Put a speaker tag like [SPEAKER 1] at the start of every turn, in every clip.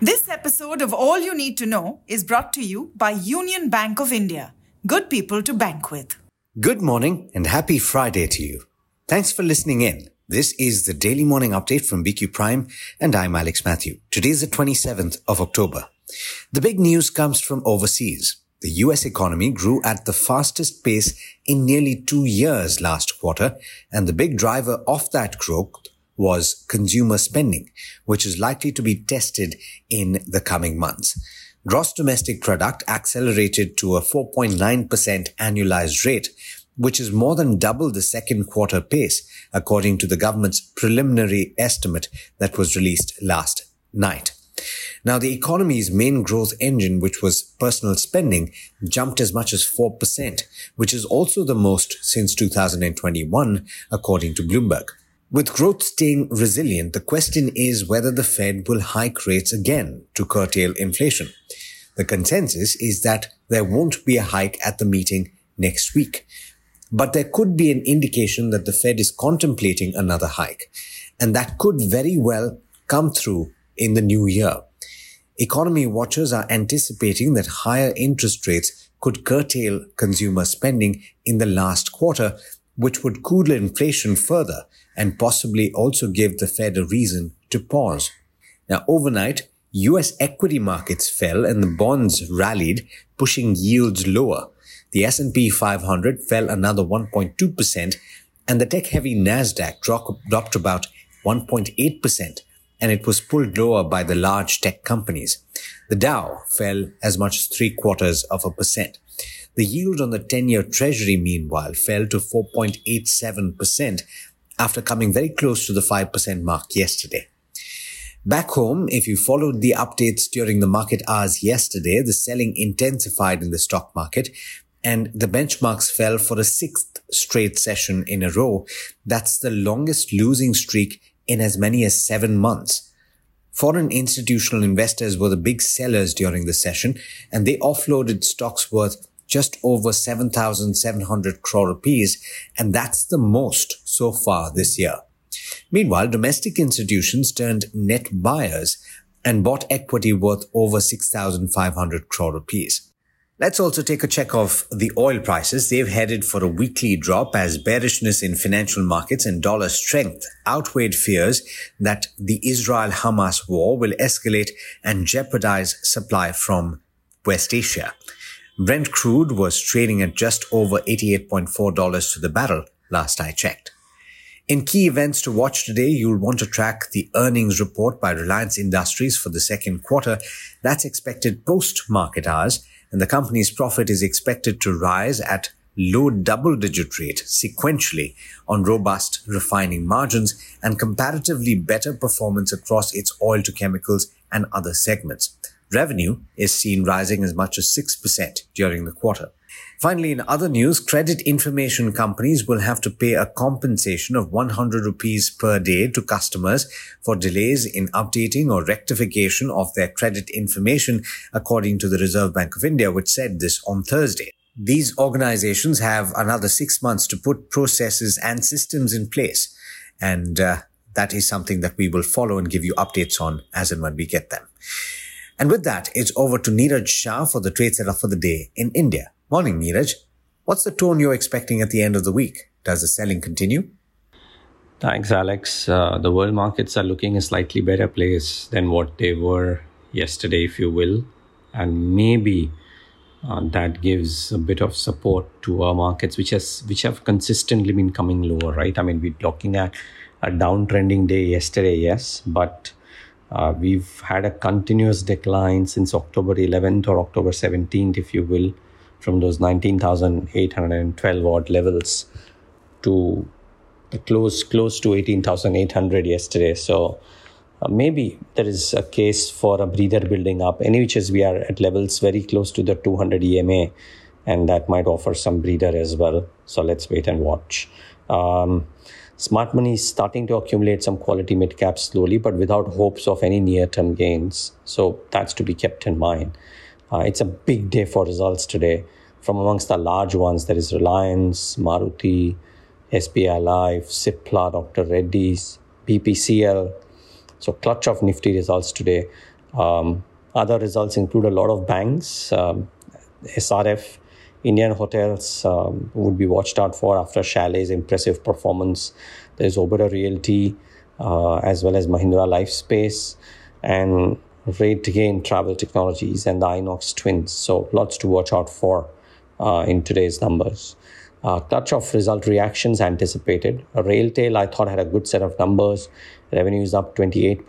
[SPEAKER 1] This episode of All You Need to Know is brought to you by Union Bank of India. Good people to bank with.
[SPEAKER 2] Good morning and happy Friday to you. Thanks for listening in. This is the daily morning update from BQ Prime and I'm Alex Mathew. Today is the 27th of October. The big news comes from overseas. The US economy grew at the fastest pace in nearly two years last quarter, and the big driver of that growth was consumer spending, which is likely to be tested in the coming months. Gross domestic product accelerated to a 4.9% annualized rate, which is more than double the second quarter pace, according to the government's preliminary estimate that was released last night. Now, the economy's main growth engine, which was personal spending, jumped as much as 4%, which is also the most since 2021, according to Bloomberg. With growth staying resilient, the question is whether the Fed will hike rates again to curtail inflation. The consensus is that there won't be a hike at the meeting next week. But there could be an indication that the Fed is contemplating another hike, and that could very well come through in the new year. Economy watchers are anticipating that higher interest rates could curtail consumer spending in the last quarter, which would cool inflation further and possibly also give the Fed a reason to pause. Now, overnight, US equity markets fell and the bonds rallied, pushing yields lower. The S&P 500 fell another 1.2% and the tech-heavy Nasdaq dropped about 1.8% and it was pulled lower by the large tech companies. The Dow fell as much as three quarters of a percent. The yield on the 10-year treasury, meanwhile, fell to 4.87%, after coming very close to the 5% mark yesterday. Back home, if you followed the updates during the market hours yesterday, the selling intensified in the stock market and the benchmarks fell for a sixth straight session in a row. That's the longest losing streak in as many as seven months. Foreign institutional investors were the big sellers during the session and they offloaded stocks worth just over 7,700 crore rupees, and that's the most so far this year. Meanwhile, domestic institutions turned net buyers and bought equity worth over 6,500 crore rupees. Let's also take a check of the oil prices. They've headed for a weekly drop as bearishness in financial markets and dollar strength outweighed fears that the Israel-Hamas war will escalate and jeopardize supply from West Asia. Brent crude was trading at just over $88.4 to the barrel last I checked. In key events to watch today, you'll want to track the earnings report by Reliance Industries for the second quarter. That's expected post market hours and the company's profit is expected to rise at low double digit rate sequentially on robust refining margins and comparatively better performance across its oil to chemicals and other segments. Revenue is seen rising as much as 6% during the quarter. Finally, in other news, credit information companies will have to pay a compensation of 100 rupees per day to customers for delays in updating or rectification of their credit information, according to the Reserve Bank of India, which said this on Thursday. These organizations have another six months to put processes and systems in place. And uh, that is something that we will follow and give you updates on as and when we get them. And with that, it's over to Niraj Shah for the trade setup for the day in India. Morning, Niraj. What's the tone you're expecting at the end of the week? Does the selling continue?
[SPEAKER 3] Thanks, Alex. Uh, the world markets are looking a slightly better place than what they were yesterday, if you will. And maybe uh, that gives a bit of support to our markets, which has which have consistently been coming lower, right? I mean, we're looking at a downtrending day yesterday, yes, but uh, we've had a continuous decline since October 11th or October 17th, if you will, from those 19,812 odd levels to close close to 18,800 yesterday. So uh, maybe there is a case for a breather building up. Any which is we are at levels very close to the 200 EMA, and that might offer some breather as well. So let's wait and watch. Um, Smart money is starting to accumulate some quality mid caps slowly, but without hopes of any near term gains. So that's to be kept in mind. Uh, it's a big day for results today. From amongst the large ones, there is Reliance, Maruti, SBI Life, Cipla, Dr. Reddy's, BPCL. So clutch of nifty results today. Um, other results include a lot of banks, um, SRF, Indian hotels um, would be watched out for after Chalet's impressive performance. There's Oberoi Realty, uh, as well as Mahindra Lifespace, and RateGain Travel Technologies and the Inox Twins. So lots to watch out for uh, in today's numbers. Uh, clutch of result reactions anticipated. RailTel, I thought, had a good set of numbers. Revenues up 28%.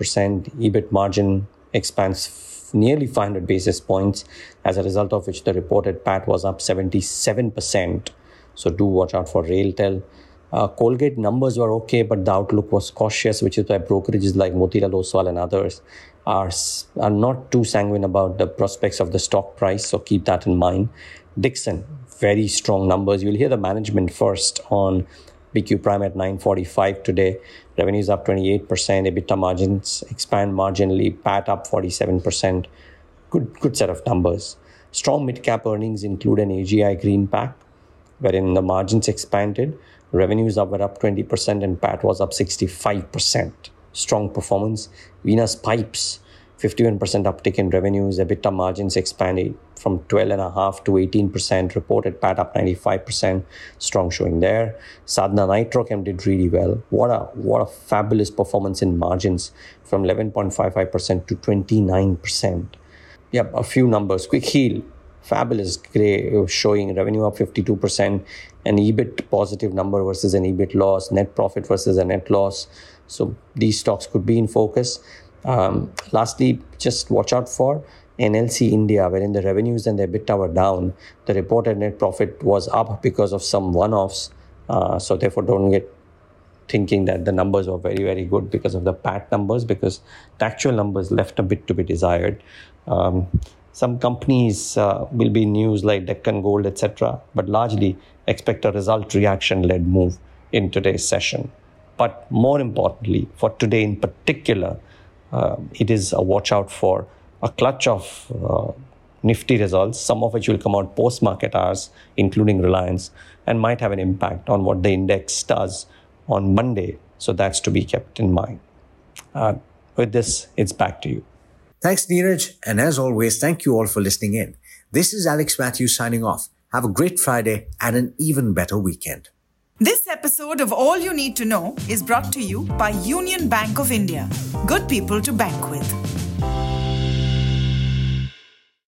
[SPEAKER 3] EBIT margin expands nearly 500 basis points, as a result of which the reported PAT was up 77%. So do watch out for RailTel. Uh, Colgate numbers were okay, but the outlook was cautious, which is why brokerages like Motilal Oswal and others are, are not too sanguine about the prospects of the stock price. So keep that in mind. Dixon, very strong numbers. You'll hear the management first on BQ Prime at 945 today. Revenues up 28%, EBITDA margins expand marginally, PAT up 47%. Good, good set of numbers. Strong mid-cap earnings include an AGI Greenpac, wherein the margins expanded, revenues were up 20% and PAT was up 65%. Strong performance. Venus Pipes 51% uptick in revenues, EBITDA margins expanded from 12.5 to 18%, reported PAT up 95%, strong showing there. Sadhana Nitrochem did really well. What a what a fabulous performance in margins from 11.55% to 29%. Yep, a few numbers. Quick Heal, fabulous gray uh, showing revenue up 52%, an EBIT positive number versus an EBIT loss, net profit versus a net loss. So these stocks could be in focus. Um, lastly, just watch out for NLC India, wherein the revenues and the EBITDA were down. The reported net profit was up because of some one offs. Uh, so, therefore, don't get thinking that the numbers were very, very good because of the PAT numbers, because the actual numbers left a bit to be desired. Um, some companies uh, will be news like Deccan Gold, etc., but largely expect a result reaction led move in today's session. But more importantly, for today in particular, it is a watch out for a clutch of uh, nifty results, some of which will come out post market hours, including Reliance, and might have an impact on what the index does on Monday. So that's to be kept in mind. Uh, with this, it's back to you.
[SPEAKER 2] Thanks, Niraj. And as always, thank you all for listening in. This is Alex Mathews signing off. Have a great Friday and an even better weekend.
[SPEAKER 1] This episode of All You Need to Know is brought to you by Union Bank of India. Good people to bank with.